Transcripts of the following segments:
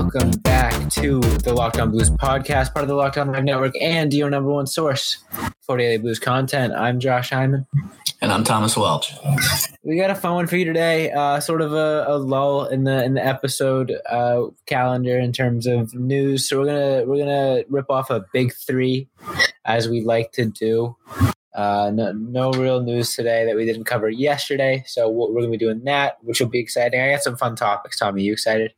welcome back to the Locked On Blues podcast, part of the Locked On Live Network, and your number one source for daily blues content. I'm Josh Hyman. And I'm Thomas Welch. We got a fun one for you today. Uh, sort of a, a, lull in the in the episode uh, calendar in terms of news. So we're gonna we're gonna rip off a big three, as we like to do. Uh, no, no real news today that we didn't cover yesterday. So we're going to be doing that, which will be exciting. I got some fun topics. Tommy, you excited?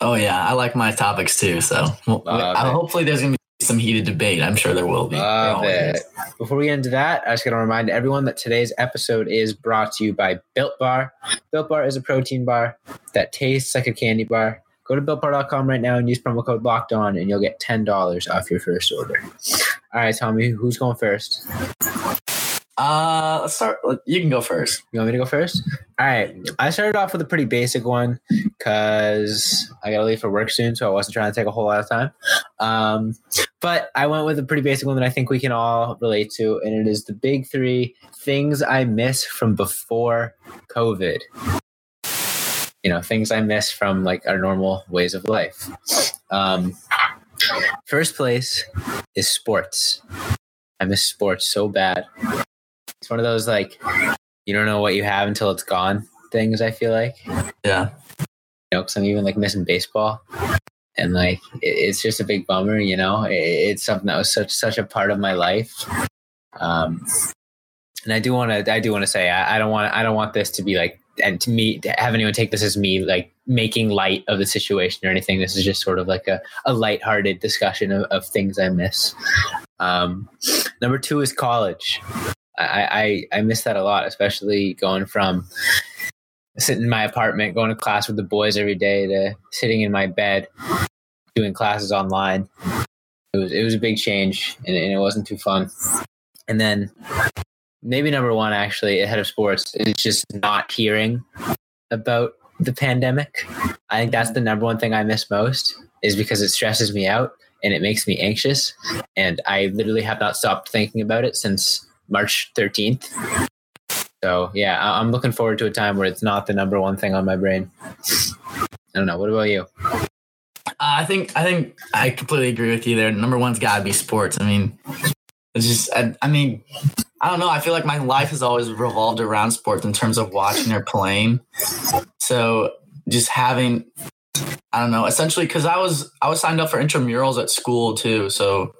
Oh yeah, I like my topics too. So well, I, hopefully there's going to be some heated debate. I'm sure there will be. Love it. Before we get into that, I just got to remind everyone that today's episode is brought to you by Built Bar. Built Bar is a protein bar that tastes like a candy bar. Go to builtbar.com right now and use promo code locked on and you'll get $10 off your first order. All right, Tommy, who's going first? Uh, let's start. You can go first. You want me to go first? All right. I started off with a pretty basic one because I got to leave for work soon, so I wasn't trying to take a whole lot of time. Um, but I went with a pretty basic one that I think we can all relate to, and it is the big three things I miss from before COVID. You know, things I miss from like our normal ways of life. Um, first place is sports. I miss sports so bad. It's one of those like you don't know what you have until it's gone things. I feel like. Yeah. You know, because I'm even like missing baseball, and like it's just a big bummer. You know, it's something that was such such a part of my life. Um, and I do want to I do want to say I, I don't want I don't want this to be like and to me to have anyone take this as me like making light of the situation or anything. This is just sort of like a, a lighthearted discussion of, of things I miss. Um, number two is college. I, I, I miss that a lot, especially going from sitting in my apartment, going to class with the boys every day to sitting in my bed, doing classes online. It was it was a big change, and, and it wasn't too fun. And then maybe number one, actually, ahead of sports, is just not hearing about the pandemic. I think that's the number one thing I miss most, is because it stresses me out and it makes me anxious. And I literally have not stopped thinking about it since March 13th. So yeah, I'm looking forward to a time where it's not the number one thing on my brain. I don't know. What about you? Uh, I think I think I completely agree with you there. Number one's got to be sports. I mean, it's just I, I, mean, I don't know. I feel like my life has always revolved around sports in terms of watching or playing. So just having I don't know, essentially because I was I was signed up for intramurals at school too. So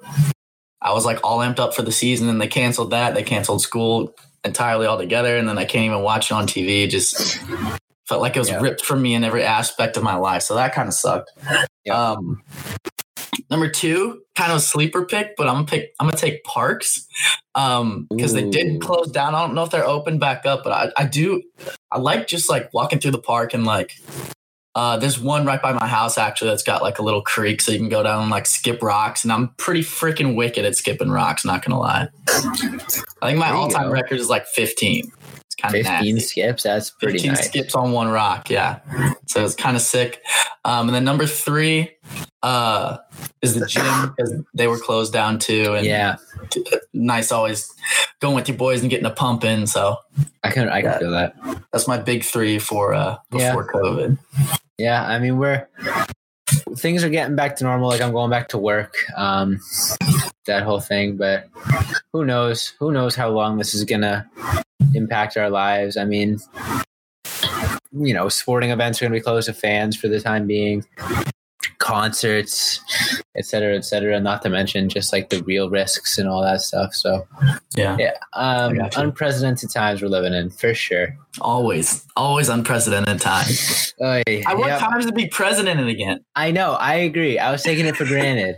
I was like all amped up for the season and they canceled that. They canceled school entirely altogether. And then I can't even watch it on TV. It just felt like it was yeah. ripped from me in every aspect of my life. So that kind of sucked. Yeah. Um, number two, kind of a sleeper pick, but I'm gonna pick. I'm gonna take Parks because um, they did close down. I don't know if they're open back up, but I, I do. I like just like walking through the park and like uh, there's one right by my house actually that's got like a little creek so you can go down and like skip rocks. And I'm pretty freaking wicked at skipping rocks, not gonna lie. I think my all time record is like 15. It's kind of 15 nasty. skips. That's pretty 15 nice. skips on one rock. Yeah. So it's kind of sick. Um, and then number three uh, is the gym because they were closed down too. And yeah. Nice always going with your boys and getting a pump in. So I can, I can that, feel that. That's my big three for uh, before yeah. COVID. Yeah, I mean we're things are getting back to normal. Like I'm going back to work, um, that whole thing. But who knows? Who knows how long this is gonna impact our lives? I mean, you know, sporting events are gonna be closed to fans for the time being concerts, et cetera, et cetera. Not to mention just like the real risks and all that stuff. So yeah, yeah, um, unprecedented times we're living in for sure. Always, always unprecedented times. I want yep. times to be president again. I know. I agree. I was taking it for granted.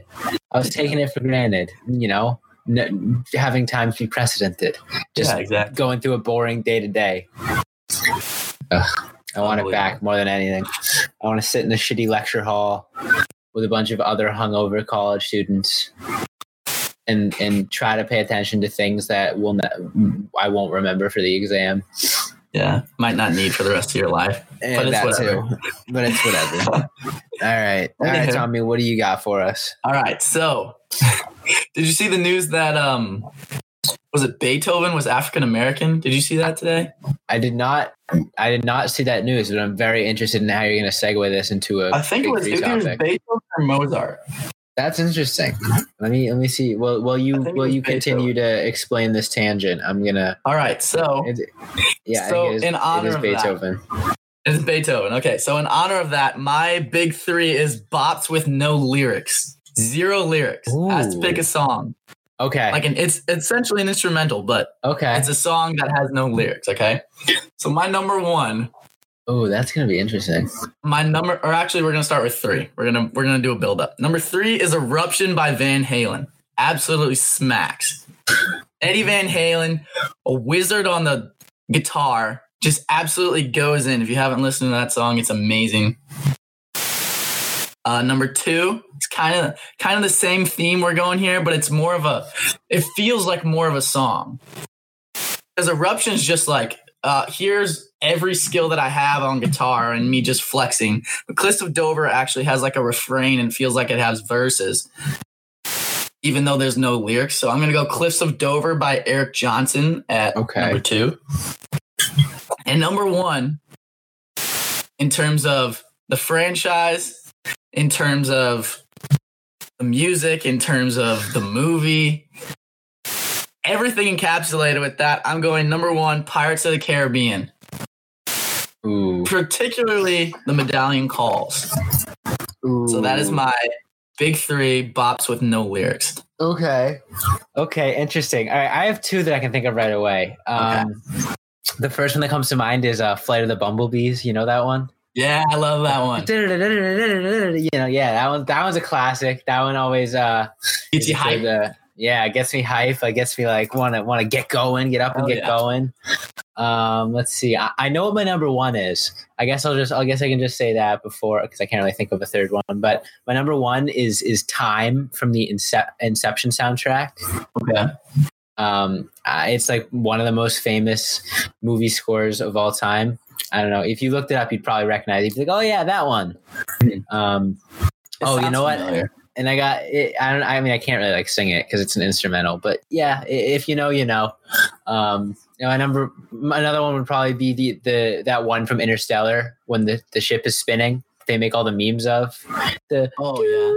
I was taking it for granted. You know, n- having times be precedented. Just yeah, exactly. going through a boring day to day. I want it back more than anything. I want to sit in the shitty lecture hall with a bunch of other hungover college students and and try to pay attention to things that will ne- I won't remember for the exam. Yeah, might not need for the rest of your life. And but it's whatever. Too. But it's whatever. All right. All right, Tommy, what do you got for us? All right. So, did you see the news that um Was it Beethoven was African American? Did you see that today? I did not. I did not see that news, but I'm very interested in how you're going to segue this into a. I think it was either topic. Beethoven or Mozart. That's interesting. Mm-hmm. Let me let me see. Will will you it will you continue to explain this tangent? I'm gonna. All right, so yeah, So, it is, in honor it is of that- Beethoven. it's Beethoven. Okay, so in honor of that, my big three is bops with no lyrics, zero lyrics. I have to pick a song. Okay. Like an, it's essentially an instrumental, but okay. it's a song that has no lyrics. Okay, so my number one Oh, that's gonna be interesting. my number or actually we're gonna start with three we're gonna we're gonna do a build up number three is eruption by van halen absolutely smacks eddie van halen a wizard on the guitar just absolutely goes in if you haven't listened to that song it's amazing uh, number two kind of kind of the same theme we're going here but it's more of a it feels like more of a song because eruption's just like uh, here's every skill that I have on guitar and me just flexing. But Cliffs of Dover actually has like a refrain and feels like it has verses, even though there's no lyrics. So I'm gonna go Cliffs of Dover by Eric Johnson at Okay. number two. And number one, in terms of the franchise, in terms of the music, in terms of the movie, everything encapsulated with that, I'm going number one, Pirates of the Caribbean Ooh. particularly the medallion calls. Ooh. So that is my big three bops with no lyrics. Okay. Okay, interesting. All right, I have two that I can think of right away. Um, The first one that comes to mind is uh, "Flight of the Bumblebees." You know that one? Yeah, I love that one. You know, yeah, that one. That one's a classic. That one always uh, Gets you hype. the- yeah, it gets me hype. It gets me like want to want to get going, get up and Oh, get yeah. going. Um, let's see. I, I know what my number one is. I guess I'll just. I guess I can just say that before because I can't really think of a third one. But my number one is is "Time" from the Incep- Inception soundtrack. Okay. Um, uh, it's like one of the most famous movie scores of all time. I don't know if you looked it up, you'd probably recognize. it. You'd be like, "Oh yeah, that one." Um, oh, you know what? And I got it. I don't. I mean, I can't really like sing it because it's an instrumental. But yeah, if you know, you know. Um, you know, number another one would probably be the the that one from Interstellar when the the ship is spinning. They make all the memes of the Oh yeah.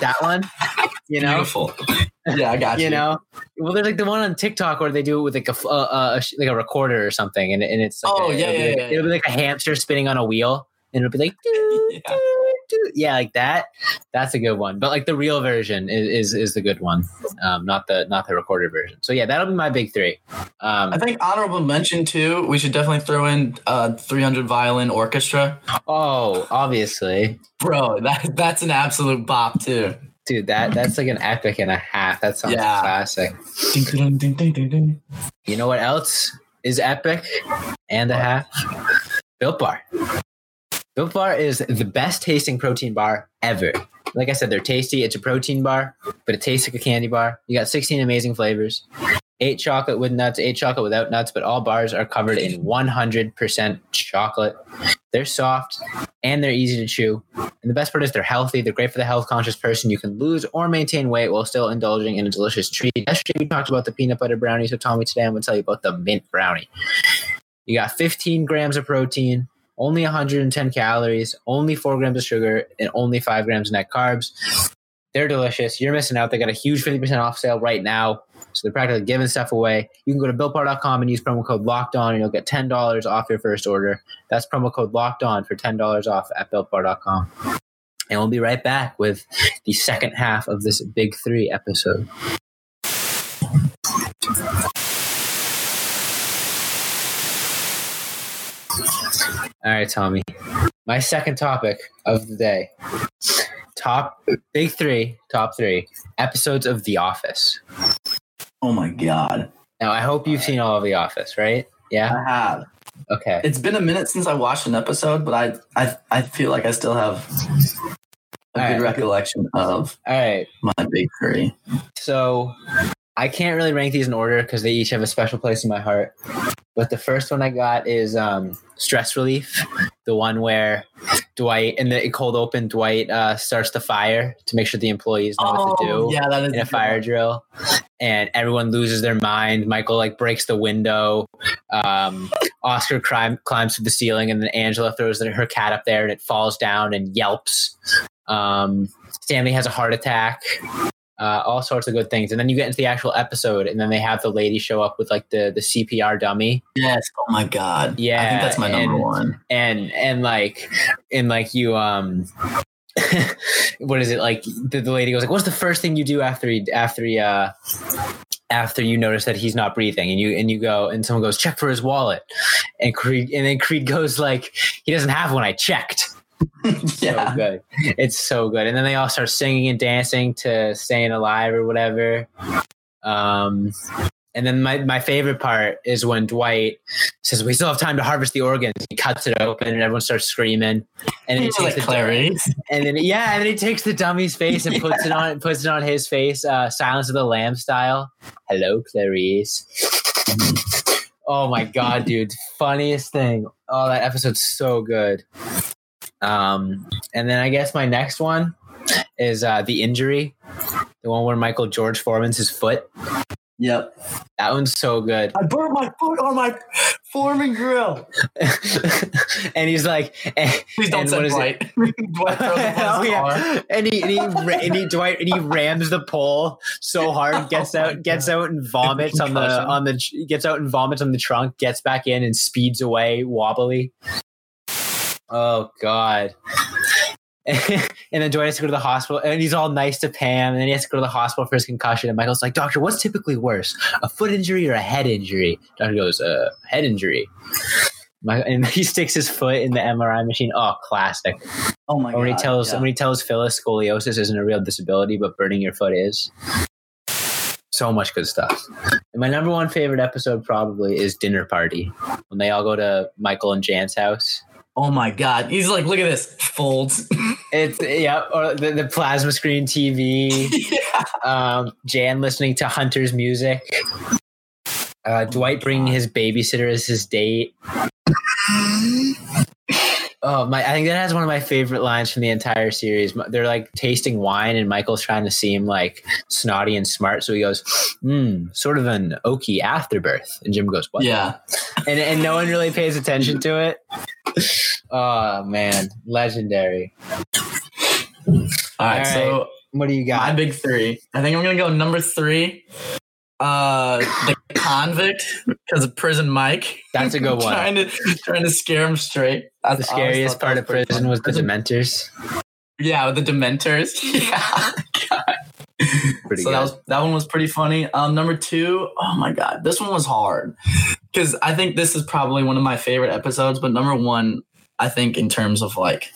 that one. You know, Beautiful. Yeah, I got you. you know well there's like the one on tiktok where they do it with like a uh, uh, a like a recorder or something and, and it's like Oh, a, yeah, it'll, yeah, like, yeah, it'll be like a hamster spinning on a wheel and it'll be like doo, Yeah. doo, doo. yeah like that that's a good one but like the real version is is, is the good one um not the not the recorded version so yeah that'll be my big three um I think honorable mention too. We should definitely throw in uh 300 violin orchestra. oh obviously Bro, that that's an absolute bop too. Dude that that's like an epic and a half that sounds Yeah. classic Ding, ding, ding, ding, ding, ding. you know what else is epic and a half? Built Bar. Built Bar is the best tasting protein bar ever. Like I said, they're tasty. It's a protein bar, but it tastes like a candy bar. You got 16 amazing flavors. Eight chocolate with nuts, eight chocolate without nuts, but all bars are covered in 100% chocolate. They're soft and they're easy to chew. And the best part is they're healthy. They're great for the health conscious person. You can lose or maintain weight while still indulging in a delicious treat. Yesterday we talked about the peanut butter brownie. So Tommy, today I'm going to tell you about the mint brownie. You got 15 grams of protein, only 110 calories, only four grams of sugar, and only five grams of net carbs. They're delicious. You're missing out. They got a huge 50% off sale right now. So they're practically giving stuff away. You can go to BuiltBar.com and use promo code Locked On, and you'll get ten dollars off your first order. That's promo code Locked On for ten dollars off at BuiltBar.com. And we'll be right back with the second half of this Big Three episode. All right, Tommy. My second topic of the day. Top big three, top three episodes of The Office. Oh my god. Now, I hope you've seen all of The Office, right? Yeah. I have. Okay. It's been a minute since I watched an episode, but I I, I feel like I still have a All good right. recollection of All right. my big three. So I can't really rank these in order because they each have a special place in my heart. But the first one I got is um, Stress Relief, the one where Dwight in the cold open, Dwight uh, starts the fire to make sure the employees know what to do Oh, yeah, that is in a fire drill, and everyone loses their mind. Michael like breaks the window. Um, Oscar climb, climbs to the ceiling, and then Angela throws her cat up there, and it falls down and yelps. Um, Stanley has a heart attack. Uh, all sorts of good things, and then you get into the actual episode, and then they have the lady show up with like the the CPR dummy, Yes. Oh my god. Yeah, I think that's my number one. and and like and like you um what is it like the, the lady goes like what's the first thing you do after he after he uh after you notice that he's not breathing? And you and you go and someone goes check for his wallet. And creed and then creed goes like he doesn't have one i checked. Yeah. so good. It's so good. And then they all start singing and dancing to staying alive or whatever. Um and then my, my favorite part is when Dwight says, We still have time to harvest the organs. He cuts it open and everyone starts screaming. And then he takes like the Clarice. and then yeah, and then he takes the dummy's face and puts it on puts it on his face, uh, Silence of the Lamb style. Hello, Clarice. oh my god, dude. Funniest thing. Oh, that episode's so good. Um, and then I guess my next one is uh the injury. The one where Michael George Foreman's his foot. Yep. That one's so good. I burnt my foot on my foreman grill. and he's like, and, Please don't And send what is it? Dwight. Dwight oh on his car. yeah, and he and he, and he Dwight and he rams the pole so hard, gets Oh my out, gets out and vomits on the on the gets out and vomits on the trunk, gets back in and speeds away wobbly. Oh god. and then Dwight has to go to the hospital, and he's all nice to Pam, and then he has to go to the hospital for his concussion. And Michael's like, "Doctor, what's typically worse, a foot injury or a head injury?" Doctor goes, "Uh, head injury." My, and he sticks his foot in the MRI machine. Oh, classic. Oh my Or when he God, tells yeah. when he tells Phyllis scoliosis isn't a real disability, but burning your foot is. So much good stuff. And my number one favorite episode probably is Dinner Party when they all go to Michael and Jan's house. Oh my god. He's like, look at this. Folds. It's yeah, or the, the plasma screen TV. yeah. um, Jan listening to Hunter's music. Uh, Dwight bringing his babysitter as his date. Oh my! I think that has one of my favorite lines from the entire series. They're like tasting wine, and Michael's trying to seem like snotty and smart. So he goes, "Hmm, sort of an oaky afterbirth." And Jim goes, "What?" Yeah. and and no one really pays attention to it. Oh man, legendary! All right, All So What do you got? my big three. I think I'm gonna go number three. Uh, the convict because of prison Mike. That's a good one. trying to trying to scare him straight. I The scariest part of prison funny. was the Dementors. Yeah, with the Dementors. Yeah. Pretty so good. that was that one was pretty funny. Um, number two, oh my god, this one was hard because I think this is probably one of my favorite episodes. But number one, I think in terms of like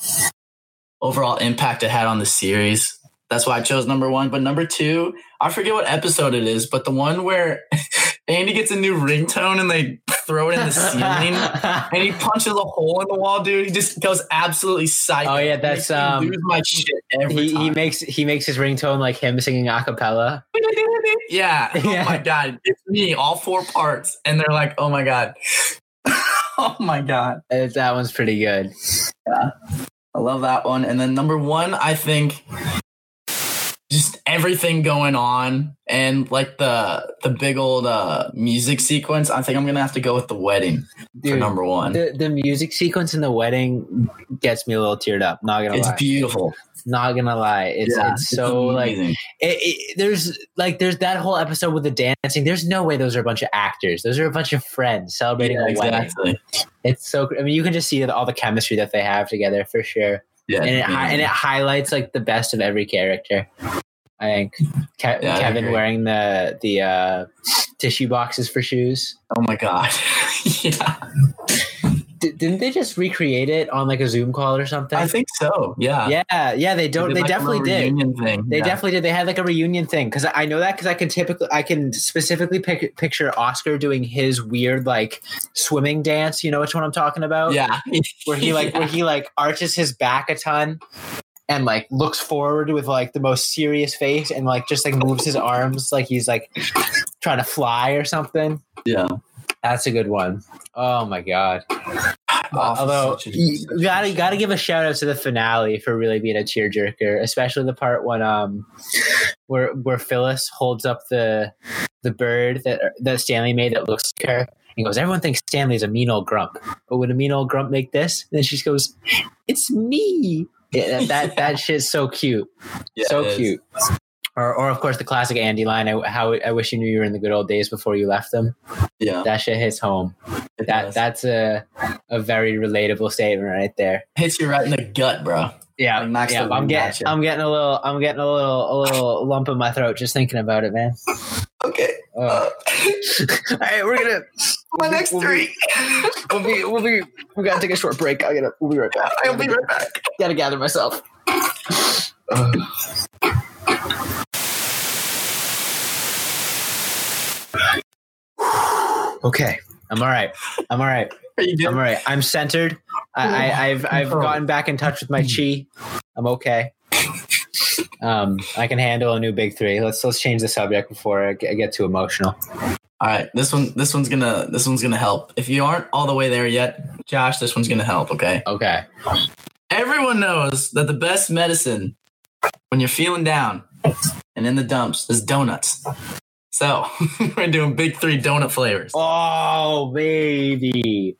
overall impact it had on the series, that's why I chose number one. But number two, I forget what episode it is, but the one where Andy gets a new ringtone and they throw it in the ceiling. And he punches a hole in the wall, dude. He just goes absolutely psycho. Oh, yeah, that's, um, lose my shit every he, he makes he makes his ringtone like him singing a cappella. Yeah. Oh Yeah. my god. It's me, all four parts. And they're like, oh my god. oh my god. That one's pretty good. Yeah, I love that one. And then number one, I think just everything going on and like the the big old uh music sequence. I think I'm gonna have to go with the wedding for number one. the the music sequence in the wedding gets me a little teared up. Not gonna It's lie. beautiful. Not gonna lie. It's Yeah, it's so like it, it, there's like there's that whole episode with the dancing. There's no way those are a bunch of actors. Those are a bunch of friends celebrating Yeah, a wedding. It's so. I mean, you can just see all the chemistry that they have together for sure. Yeah, and it yeah. and it highlights like the best of every character. I think Ke- Yeah, Kevin agree. wearing the the uh, tissue boxes for shoes. oh my god. yeah, D- didn't they just recreate it on like a Zoom call or something? I think so. Yeah. yeah, yeah, they don't. did, They like, definitely did. Thing. They yeah. definitely did. They had like a reunion thing because I know that because I can typically I can specifically pic- picture Oscar doing his weird like swimming dance. You know which one I'm talking about? Yeah. where he like Yeah. where he like arches his back a ton and like looks forward with like the most serious face and like just like moves his arms like he's like trying to fly or something. Yeah. That's a good one. Oh my god. off Although you gotta gotta give a shout out to the finale for really being a tearjerker, especially the part when um where where Phyllis holds up the the bird that that Stanley made that looks like her. He goes, everyone thinks Stanley's a mean old grump, but would a mean old grump make this? And then she goes, "It's me." Yeah, that that, that shit's so cute, Yeah, so it is. Or, or of course the classic Andy line, I, "How I wish you knew you were in the good old days before you left them." Yeah, That shit hits home. it That does. that's a a very relatable statement right there. hits you right in the gut, bro. Yeah, Like yeah. I'm getting. I'm getting a little, I'm getting a little, a little lump in my throat just thinking about it, man. Okay. Oh. Uh, All right, we're gonna, my next we'll three. Be, we'll be, we'll be, we gotta take a short break. I gotta, we'll be right back. I'll be right back. Gotta gather myself. Okay, I'm all right. I'm all right. I'm all right. I'm centered. I, I, I've I've gotten back in touch with my chi. I'm okay. Um, I can handle a new big three. Let's let's change the subject before I get, I get too emotional. All right, this one, this one's gonna, this one's gonna help. If you aren't all the way there yet, Josh, this one's gonna help. Okay. Okay. Everyone knows that the best medicine when you're feeling down and in the dumps is donuts. So we're doing big three donut flavors. Oh baby.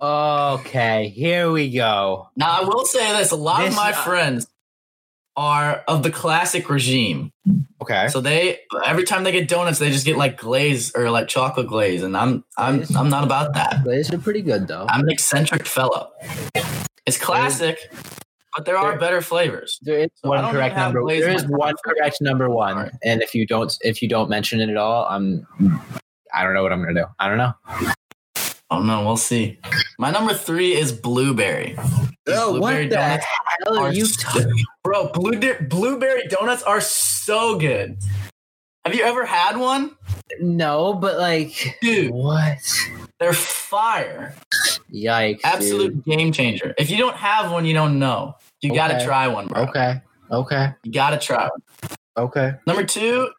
Okay, here we go. Now I will say this: a lot This- of my uh, friends are of the classic regime. Okay. So they every time they get donuts, they just get like glaze or like chocolate glaze, and I'm I'm Glaze? I'm not about that. These are pretty good though. I'm an eccentric fellow. It's classic, but there are There- better flavors. There is So one correct number. There is one correct number one, Alright. and if you don't if you don't mention it at all, I'm I don't know what I'm gonna do. I don't know. Oh no, we'll see. My number three is blueberry. Oh, what the donuts hell are are you so-? Bro, blue blueberry donuts are so good. Have you ever had one? No, but like, Dude, what? they're fire. Yikes! Absolute game changer. If you don't have one, you don't know. You gotta try one, bro. Okay. Okay. You gotta try one. Okay. Number two,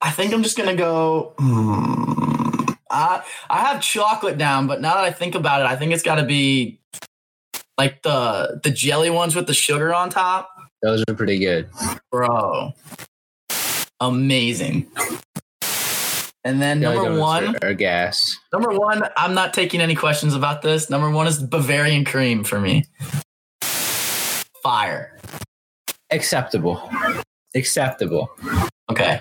I think I'm just gonna go. hmm, I I have chocolate down, but now that I think about it, I think it's gotta be like the the jelly ones with the sugar on top. Those are pretty good. Bro. Amazing. And then Jelly number one, are, are gas. number one, I'm not taking any questions about this. Number one is Bavarian cream for me. Fire. Acceptable. Acceptable. Okay.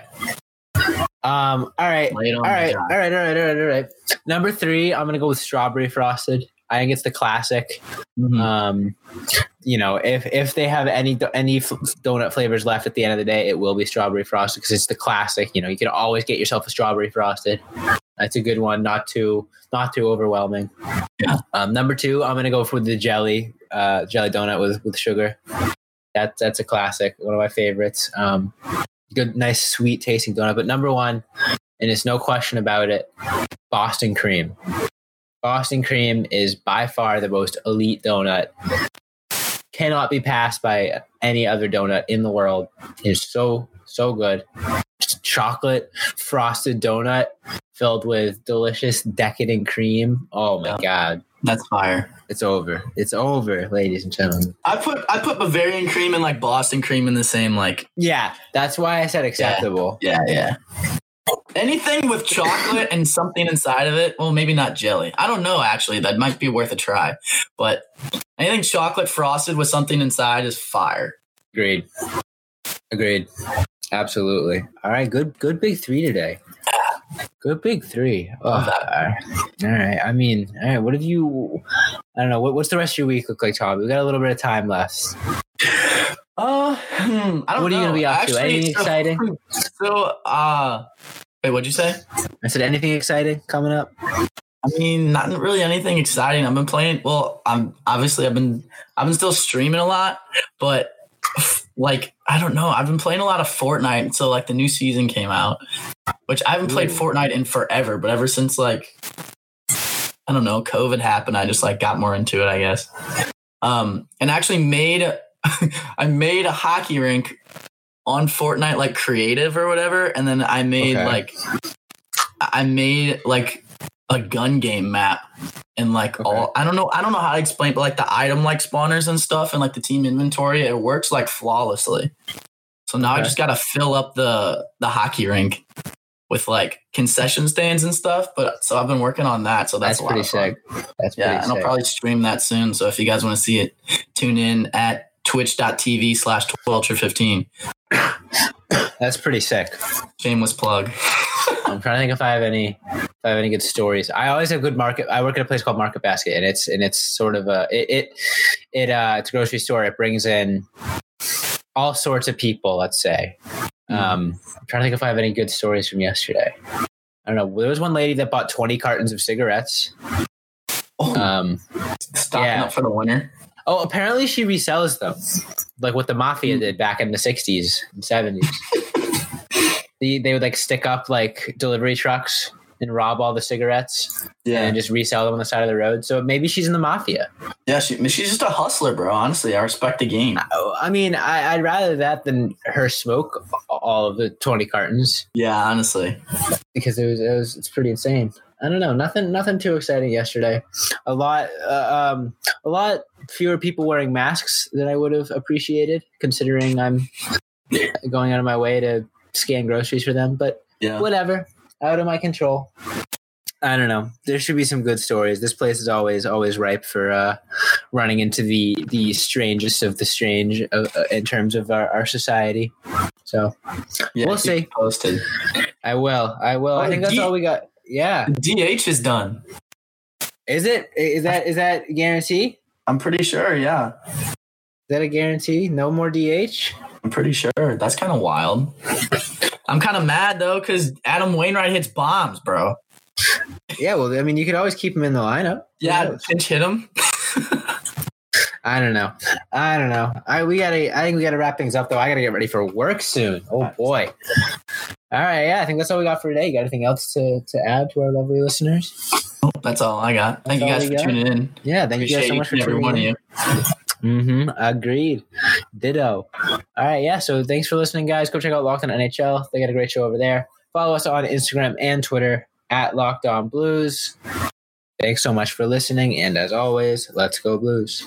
Um. All right. Lay it on All right, all right, all right, all right, all right. Number three, I'm gonna go with strawberry frosted. I think it's the classic. Mhm. Um, you know, if if they have any any f- donut flavors left at the end of the day, it will be strawberry frosted because it's the classic. You know, you can always get yourself a strawberry frosted. That's a good one. Not too not too overwhelming. Yeah. Um, number two, I'm gonna go for the jelly uh, jelly donut with with sugar. That that's a classic. One of my favorites. Um, good, nice, sweet tasting donut. But number one, and it's no question about it, Boston cream. Boston cream is by far the most elite donut. Cannot be passed by any other donut in the world. It's so so good. Just chocolate frosted donut filled with delicious decadent cream. Oh my god, That's fire. it's over. It's over, ladies and gentlemen. I put I put Bavarian cream and like Boston cream in the same like Yeah, that's why I said acceptable. yeah yeah. Anything with chocolate and something inside of it, well, maybe not jelly. I don't know. Actually, that might be worth a try. But anything chocolate frosted with something inside is fire. Agreed. Agreed. Absolutely. All right. Good. Good. Big three today. Good big three. Oh, all right. I mean, all right. What have you? I don't know. What, what's the rest of your week look like, Tom? We got a little bit of time left. Uh, hmm, I don't What are you know. gonna be up to? Anything so- exciting? So, uh, wait, what'd you say? I said anything exciting coming up? I mean, not really anything exciting. I've been playing. Well, I'm obviously I've been I've been still streaming a lot, but like I don't know. I've been playing a lot of Fortnite until like the new season came out, which I haven't played Ooh. Fortnite in forever. But ever since like I don't know, COVID happened, I just like got more into it. I guess. Um, and actually made I made a hockey rink on Fortnite like creative or whatever, and then I made Okay. like I made like a gun game map and like Okay. all I don't know I don't know how to explain but like the item like spawners and stuff and like the team inventory it works like flawlessly. So now I just got to fill up the the hockey rink with like concession stands and stuff but so I've been working on that so that's, That's pretty sick. That's Yeah, pretty and I'll probably stream that soon so if you guys want to see it tune in at twitch.tv slash 12 That's pretty sick. shameless plug. I'm trying to think if I have any if I have any good stories. I always have good market. I work at a place called Market Basket, and it's and it's sort of a it it, it uh it's a grocery store. It brings in all sorts of people. Let's say. Um, I'm trying to think if I have any good stories from yesterday. I don't know. There was one lady that bought 20 cartons of cigarettes. Oh, Um, stocking yeah. up for the winter. Oh, apparently she resells them, like what the mafia did back in the 60s and 70s. they, they would like stick up like delivery trucks and rob all the cigarettes and just resell them on the side of the road. So maybe she's in the mafia. Yeah, she, she's just a hustler, bro. Honestly, I respect the game. Oh, I mean, I, I'd rather that than her smoke all of the 20 cartons Yeah, honestly. because it was, it was it's pretty insane. I don't know, nothing nothing too exciting yesterday. A lot uh, um a lot fewer people wearing masks than I would have appreciated considering I'm going out of my way to scan groceries for them, but Yeah. whatever. Out of my control. I don't know. There should be some good stories. This place is always always ripe for uh, running into the the strangest of the strange uh, uh, in terms of our, our society. So yeah we'll see. Posted. I will. I will. I Oh, think that's D- all we got. Yeah. DH is done. Is it? Is that is that guarantee? I'm pretty sure. Yeah, Is that a guarantee? No more DH? I'm pretty sure. That's kind of wild. I'm kind of mad though because Adam Wainwright hits bombs, bro. Yeah. Well, I mean, you could always keep him in the lineup. Yeah, pinch hit him. I don't know. I don't know. I we gotta. I think we gotta wrap things up though. I gotta get ready for work soon. Oh boy. All right. Yeah. I think that's all we got for today. You got anything else to to add to our lovely listeners? That's all I got. Thank That's you guys for got. tuning in. Yeah. Thank you guys so much for every one of you. Mm-hmm. Agreed. Ditto. All right. Yeah. So thanks for listening, guys. Go check out Locked On NHL. They got a great show over there. Follow us on Instagram and Twitter at Locked On Blues. Thanks so much for listening. And as always, let's go Blues.